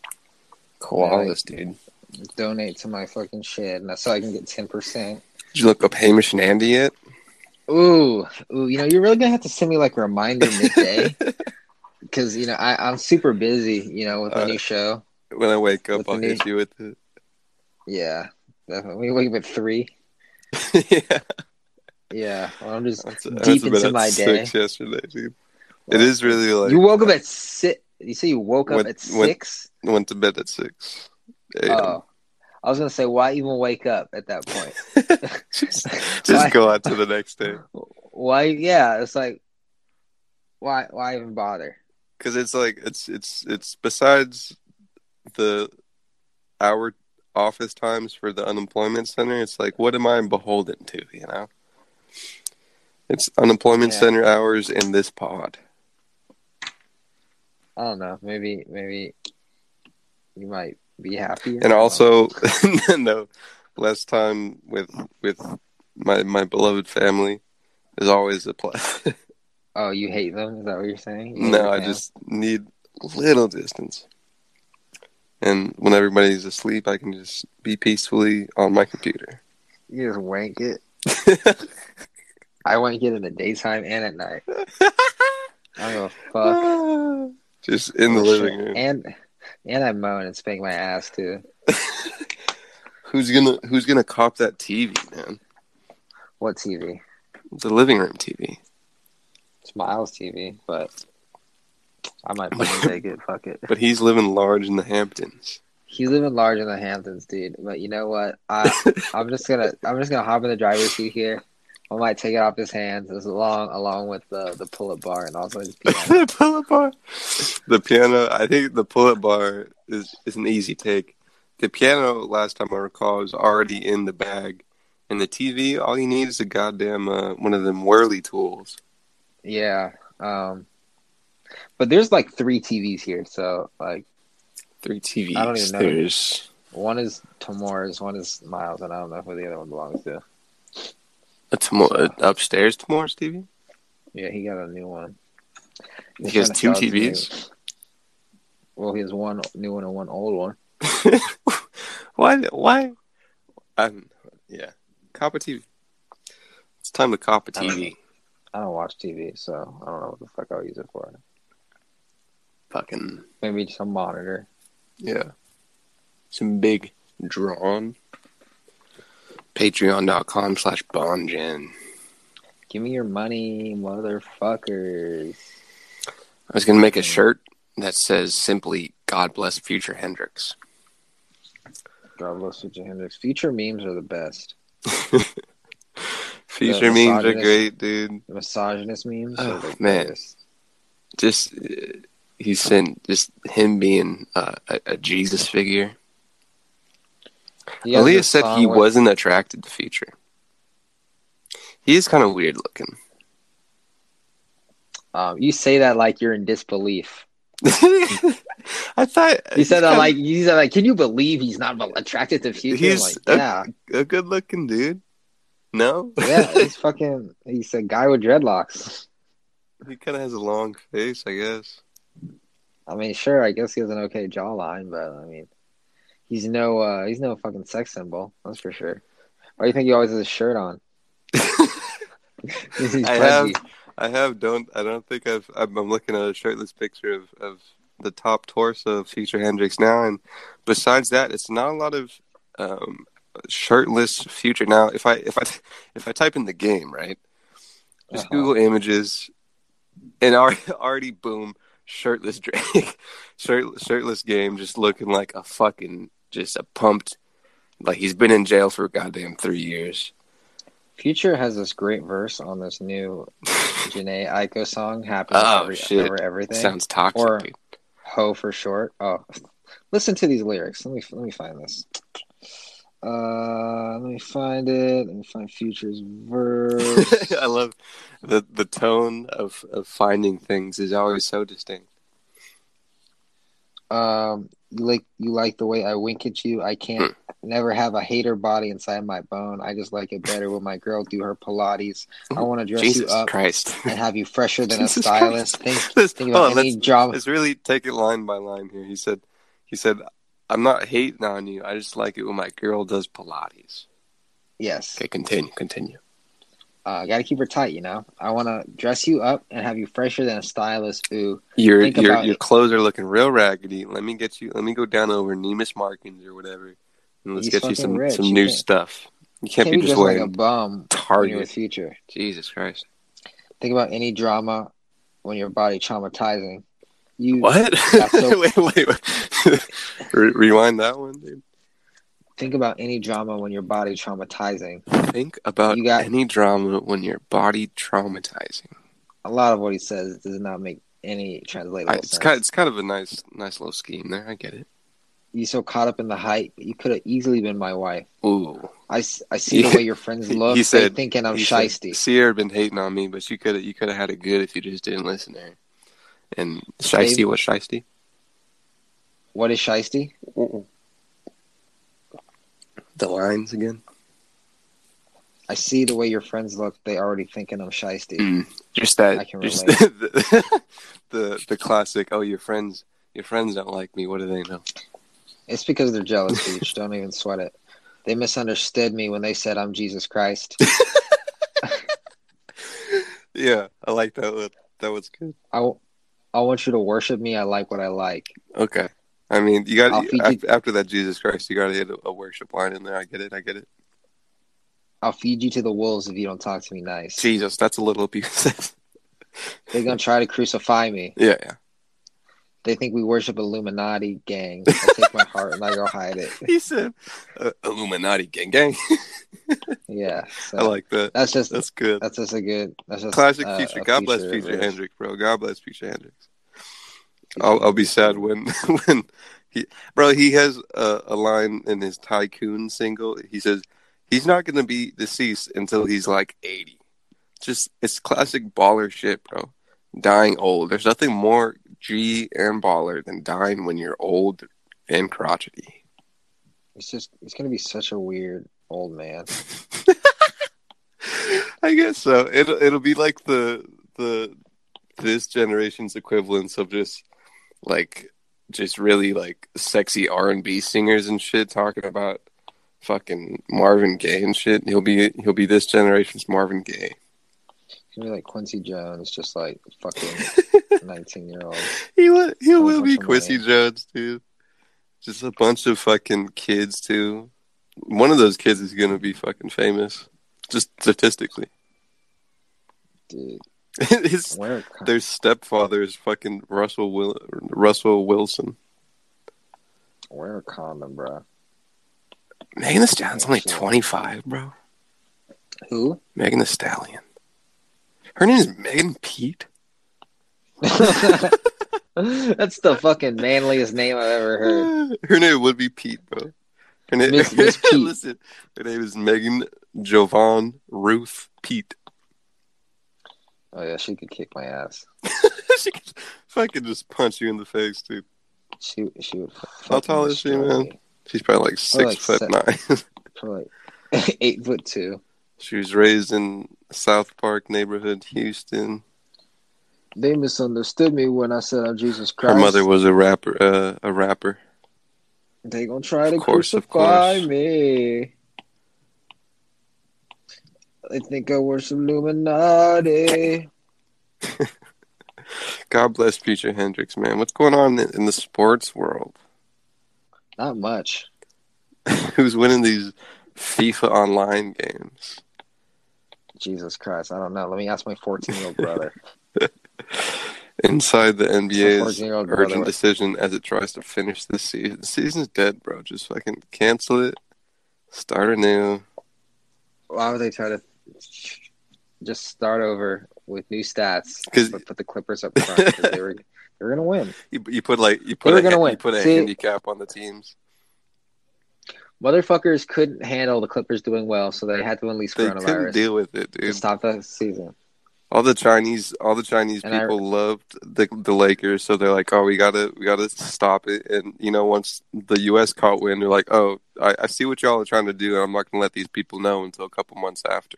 Koalas, dude. donate to my fucking shit, and that's so I can get ten percent. Did you look up Hamish and Andy yet? Ooh, ooh, you know, you're really gonna have to send me like a reminder midday because you know I, I'm super busy, you know, with a Uh, new show. when I wake up, I'll new- hit you with it. Yeah, definitely. We wake up at three. yeah. Yeah, well, I'm just That's, deep that's into my day. six yesterday, dude. It is really like you woke up at six. You say you woke up When- at six? went to bed at six. Oh, I was gonna say, why even wake up at that point? just just go out to the next day Why? Yeah, it's like, why? Why even bother? because it's like it's it's it's besides the hour office times for the unemployment center. It's like what am I beholden to? You know, it's unemployment Yeah. center hours in this pod. I don't know. Maybe, maybe you might be happy. and also no less time with with my my beloved family is always a plus. Oh, you hate them? Is that what you're saying? You no, I just need little distance. And when everybody's asleep, I can just be peacefully on my computer. you just wank it. I wank it in the daytime and at night. I don't give a fuck. Just in the Oh, living room. And and I moan and spank my ass too. who's gonna Who's gonna cop that TV, man? What TV? The living room TV. It's Miles TV, but I might fucking take it. Fuck it. But he's living large in the Hamptons. He's living large in the Hamptons, dude. But you know what? I I'm just gonna I'm just gonna hop in the driver's seat here. I might take it off his hands as long along with the the pull up bar and also his piano. the pull-up bar. The piano. I think the pull-up bar is is an easy take. The piano, last time I recall, is already in the bag, and the TV. All you need is a goddamn uh, one of them whirly tools. yeah. Um. But there's like three TVs here, so like Three TVs. I don't even know. There's one is Tamor's, one is Miles, and I don't know who the other one belongs to. A Tamo- a upstairs Tamor's TV. Yeah, he got a new one. He's He has two to sell it to me. TVs. Well, he has one new one and one old one. why? Why? Um, yeah, cop a TV. It's time to cop a I don't TV. I don't watch TV, so I don't know what the fuck I'll use it for. Fucking Maybe some monitor. yeah. Some big drawn. Patreon.com slash Bongen. Give me your money, motherfuckers. I was gonna make a shirt that says simply "God bless future Hendrix." God bless Future Hendrix. Future memes are the best. Future The memes are great, dude. The misogynist memes Oh, are the man. greatest. Just uh, he's sent just him being uh, a, a Jesus figure. He Aaliyah said he wasn't attracted to Future. He is kind of weird looking. Um, you say that like you're in disbelief. I thought You said that like you said like, can you believe he's not attracted to Future? He's like, a- yeah, a good looking dude. No, yeah. He's fucking. He's a guy with dreadlocks. he kind of has a long face, I guess. I mean, sure. I guess he has an okay jawline, but I mean, he's no uh he's no fucking sex symbol. That's for sure. Why do you think he always has a shirt on? I have. I have. Don't I don't think I've. I'm, I'm looking at a shirtless picture of of the top torso of Future Hendrix now, and besides that, it's not a lot of um, shirtless Future. Now, if I if I if I type in the game right, just Uh-huh. Google images, and already, already boom, shirtless Drake, shirt, shirtless game, just looking like a fucking just a pumped, like he's been in jail for goddamn three years. Future has this great verse on this new Jhené Aiko song, "Happiness Oh, Every, shit. Over Everything." Sounds toxic. Or- dude. Ho for short. Oh, listen to these lyrics. Let me let me find this. Uh, let me find it. Let me find Future's verse. I love the the tone of, of finding things is always so distinct. um, you like you like the way I wink at you. I can't Hmm. never have a hater body inside my bone. I just like it better when my girl do her Pilates. I want to dress Jesus you up Christ! and have you fresher than Jesus a stylist. Think, Let's- think about on, any let's, drama. let's really take it line by line here. He said, he said, I'm not hating on you. I just like it when my girl does Pilates. Yes, Okay, continue, continue. Uh, got to keep her tight. You know, I want to dress you up and have you fresher than a stylist. Ooh, Your Think your your it. clothes are looking real raggedy. Let me get you. Let me go down over Nemus Markins or whatever, and let's He's get you some rich. some new can't- stuff. You can't can't, be be just just like a bum when you're Target. with Future. Jesus Christ! Think about any drama when your body traumatizing. You What? So- wait, wait, wait. Rewind that one, dude. Think about any drama when your body traumatizing. Think about You got- any drama when your body traumatizing. A lot of what he says does not make any translatable I, sense. it's kind, it's kind of a nice, nice little scheme there. I get it. you so caught up in the hype, you could have easily been my wife. Ooh, I, I see the way your friends look. he said- thinking I'm shisty. Sierra been hating on me, but you could, have you could have had it good if you just didn't listen to her. And shisty, what shisty? What is shisty? The lines again. I see the way your friends look. They already thinking I'm shisty. Mm, just that. I can just relate. the, the the classic. Oh, your friends, your friends don't like me. What do they know? It's because they're jealous, Beach. Don't even sweat it. They misunderstood me when they said I'm Jesus Christ. Yeah, I like that one. That was good. I, w- I want you to worship me. I like what I like. Okay. I mean, you got I'll feed you- after, after that Jesus Christ, you got to hit a, a worship line in there. I get it. I get it. I'll feed you to the wolves if you don't talk to me nice. Jesus, that's a little abusive. They're gonna try to crucify me. yeah, yeah. They think we worship Illuminati gang. I take my heart and I go hide it. He said, uh, "Illuminati gang, gang." Yeah, so I like that. that's just That's good. that's just a good that's just Classic uh, future. a God bless feature. Hendrix, bro. God bless future Hendrix. I'll, I'll be sad when when he, bro. He has a, a line in his Tycoon single. He says he's not going to be deceased until he's like eighty. Just it's classic baller shit, bro. Dying old. There's nothing more G and baller than dying when you're old and crotchety. It's just it's gonna be such a weird old man. I guess so. It'll it'll be like the the this generation's equivalence of just like just really like sexy R and B singers and shit talking about fucking Marvin Gaye and shit. He'll be he'll be this generation's Marvin Gaye. Gonna be like Quincy Jones, just like fucking nineteen year old. He will he will be money. Quincy Jones, dude. Just a bunch of fucking kids too. One of those kids is gonna be fucking famous, just statistically. Dude, His where their stepfather is fucking Russell Will- Russell Wilson. wear a condom, bro. Megan Thee Stallion's only Sure. 25, bro. Who? Megan Thee Stallion. Her name is Megan Pete. That's the fucking manliest name I've ever heard. Her name would be Pete, bro. Her name, Miss- Miss Pete. listen, her name is Megan Jovon Ruth Pete. Oh yeah, she could kick my ass. she could fucking just punch you in the face, dude. She she would. How tall is she, man? She's probably like six like foot se- nine. Probably like eight foot two. she was raised in South Park neighborhood, Houston. They misunderstood me when I said I'm Jesus Christ. Her mother was a rapper. Uh, a rapper. They gonna try to Of course, of crucify course. me. They think I worship Illuminati. God bless Future Hendrix, man. What's going on in the sports world? Not much. Who's winning these FIFA online games? Jesus Christ, I don't know. Let me ask my 14 year old brother. Inside the NBA's 14-year-old brother. urgent decision as it tries to finish this season. The season's dead, bro. Just fucking cancel it. Start anew. Why would they try to just start over with new stats? 'Cause- but put the Clippers up front they were they were gonna win. You, you put like you put were a, gonna win. you put a See- handicap on the teams. Motherfuckers couldn't handle the Clippers doing well, so they had to unleash They couldn't coronavirus deal with it, to stop the season. All the Chinese, all the Chinese And I- people loved the the Lakers, so they're like, "Oh, we gotta, we gotta stop it." And you know, once the U.S. caught wind, they're like, "Oh, I, I see what y'all are trying to do, and I'm not gonna let these people know until a couple months after."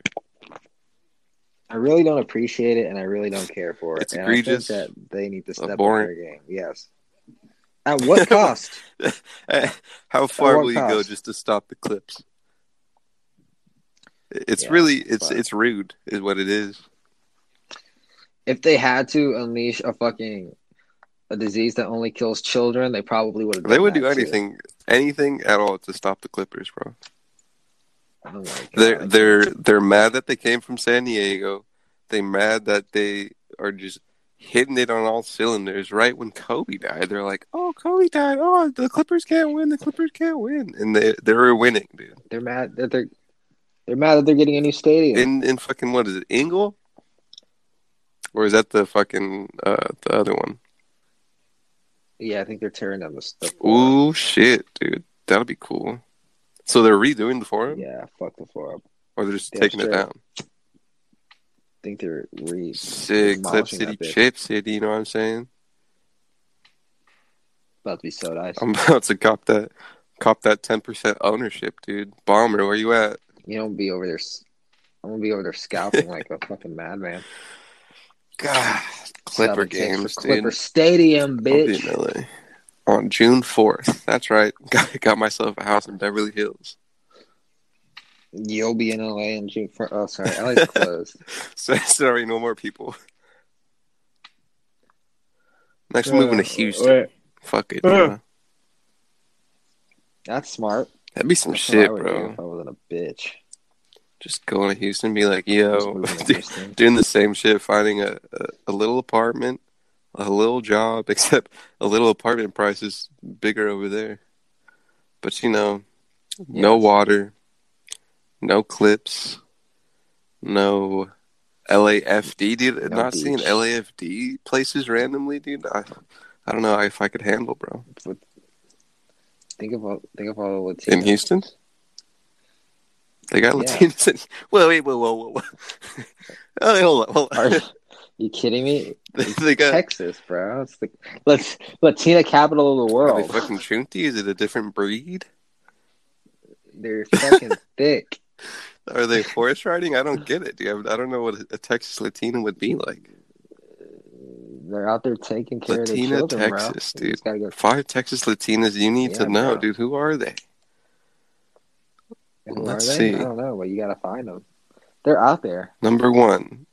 I really don't appreciate it, and I really don't care for it. It's and egregious. I think that they need to uh, step up their game. Yes. At what cost? Eh, how far what will you go just to stop the clips? It's Yeah, really, it's but- it's rude, is what it is. If they had to unleash a fucking a disease that only kills children, they probably would have. They would do anything, anything at all to stop the Clippers, bro. Oh. They're they're they're mad that they came from San Diego. They're mad that they are just hitting it on all cylinders. Right when Kobe died, they're like, "Oh, Kobe died. Oh, the Clippers can't win. The Clippers can't win." And they they were winning, dude. They're mad that they're they're mad that they're getting a new stadium. In in fucking what is it, Ingle? Or is that the fucking uh the other one? yeah, I think they're tearing down the stuff. Ooh shit, dude. That'll be cool. So they're redoing the forum, Yeah, fuck the forum. or they're just Yeah, taking it down. I think they're re Sick, Clip City. Chip City. You know what I'm saying? about to be so nice. I'm about to cop that, cop that ten percent ownership, dude. Ballmer, where you at? You don't be over there. I'm gonna be over there scalping like a fucking madman. God, Clipper Selling games, for dude. Clipper Stadium, I'll be bitch. in LA on June fourth. That's right. Got got myself a house in Beverly Hills. You'll be in LA in June. For, oh, sorry, LA's closed. So sorry, no more people. Next, moving to Houston. Fuck it. Uh. That's smart. That'd be some That's what shit, bro. If I wasn't a bitch. Just going to Houston, and be like, yo, moving to do- Houston. doing the same shit, finding a, a, a little apartment, a little job, except a little apartment price is bigger over there. But you know, no water, no clips, no LAFD, dude. No Not seeing. LAFD places randomly, dude. I, I don't know if I could handle, bro. Think of all. Think of all the Latinos. In Houston, they got Yeah. Latinos. In, well, wait, whoa, whoa, whoa, whoa. oh, hold on, hold Are on. you, you kidding me? they got Texas, bro. It's the let's Latina capital of the Are they world. fucking chunty? Is it a different breed? They're fucking thick. Are they horse riding? I don't get it, dude. I don't know what a Texas Latina would be like. They're out there taking care Latina, of their children, Texas, bro. Dude. go. Five Texas Latinas you need to know, bro. dude. Who are they? Let's see. I don't know, but you gotta find them. They're out there. Number one.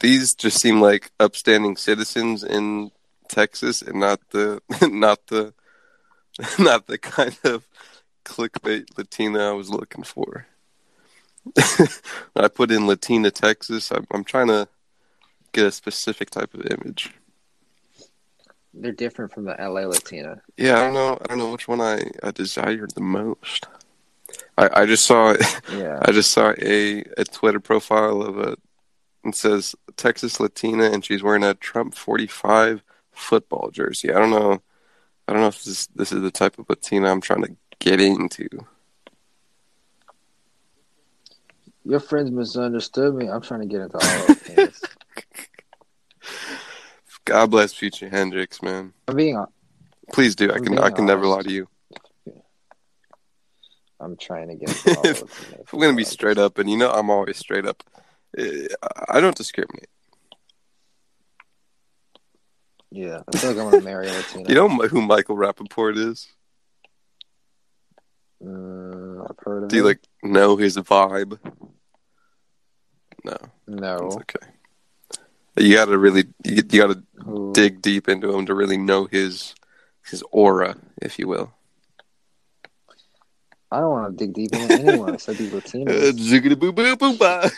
These just seem like upstanding citizens in Texas and not the not the not the kind of clickbait Latina I was looking for. I put in Latina Texas, I'm, I'm trying to get a specific type of image. They're different from the LA Latina. Yeah, I don't know. I don't know which one I, I desired the most. I, I just saw Yeah. I just saw a, a Twitter profile of a it says Texas Latina and she's wearing a Trump forty five football jersey. I don't know I don't know if this this is the type of Latina I'm trying to get into. Your friends misunderstood me. I'm trying to get into all of things. God bless Future Hendrix, man. I'm being. Please do. I I'm can I can never lie to you. I'm trying to get all. If I'm gonna be straight up, and you know I'm always straight up. eh, I don't discriminate. Yeah, I feel like I'm gonna marry a Latina. You know who Michael Rapaport is? Mm, I've heard of Do you it. like know his vibe? No, it's No. okay. You gotta really, you, you gotta Who- dig deep into him to really know his his aura, if you will. I don't want to dig deep into anyone except these Latinos. ziggity-boo-boo-boo-ba.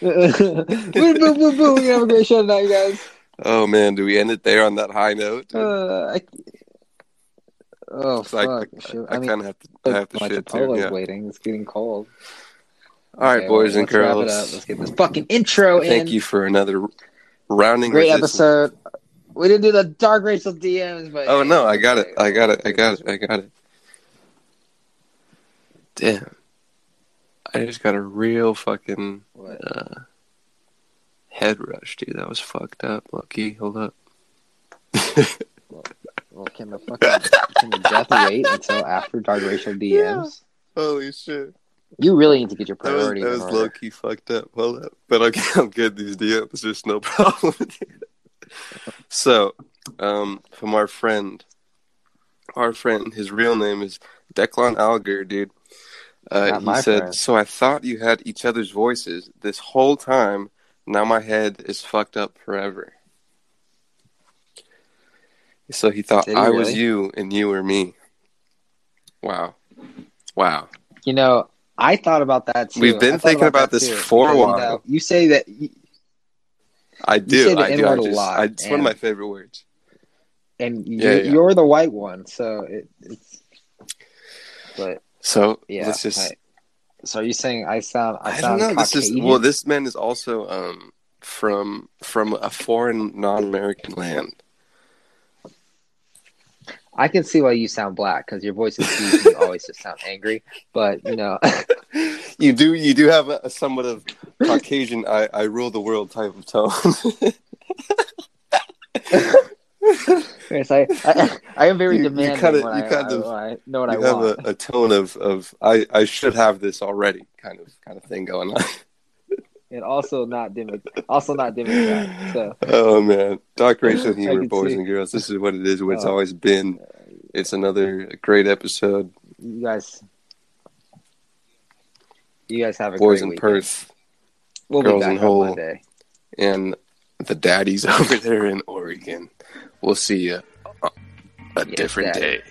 boo, boo, boo, boo. We have a great show tonight, guys. oh man, do we end it there on that high note? Uh, I, oh I, fuck! I, I, I, mean, kind of have to, I have to my shit too. Yeah. waiting. It's getting cold. All right, Okay, boys well, and let's girls. up. Let's get this fucking intro in. Thank you for another rounding. Great episode. We didn't do the dark racial DMs, but Oh no, I got it. I got it. I got it. I got it. Damn. I just got a real fucking What? uh, head rush, dude. That was fucked up. Lucky, hold up. Well, can the fucking can the death wait until after dark racial DMs? Holy shit. You really need to get your That was, priorities that was order. low key fucked up. Hold up. But I'll get, I'll get these DMs. There's no problem. so, um, from our friend, our friend, his real name is Declan Alger, dude. Uh, he said, friend. So I thought you had each other's voices this whole time. Now my head is fucked up forever. So he thought he I was you and you were me. Wow. Wow. You know, I thought about that too. We've been thinking about that this too, for a while. know, You say that you- I do. I do. I just, lot, I, it's one of my favorite words. and you're, yeah. you're the white one, so it, it's. But So yeah, let's just. I- so are you saying I sound I, I, don't sound know. This is well. This man is also um from from a foreign non-American land. I can see why you sound black because your voice is deep you always just sound angry. But you know, You do. You do have a, a somewhat of Caucasian. I, I rule the world type of tone. yes, I, I I am very You- you demanding kinda- you I, kind I- of- I know what you I have want. a, a tone of, of I, I should have this already kind of kind of thing going on. and also not Demi, also not Democrat. So Oh man, Dark Racial Humor, boys see. and girls. This is what it is. What it's Oh. always been. Uh, it's another great episode. you guys, you guys have a Boys great in weekend. Perth We'll girls be back in. Monday. and the daddies over there in Oregon. We'll see you uh, a Yes, different day.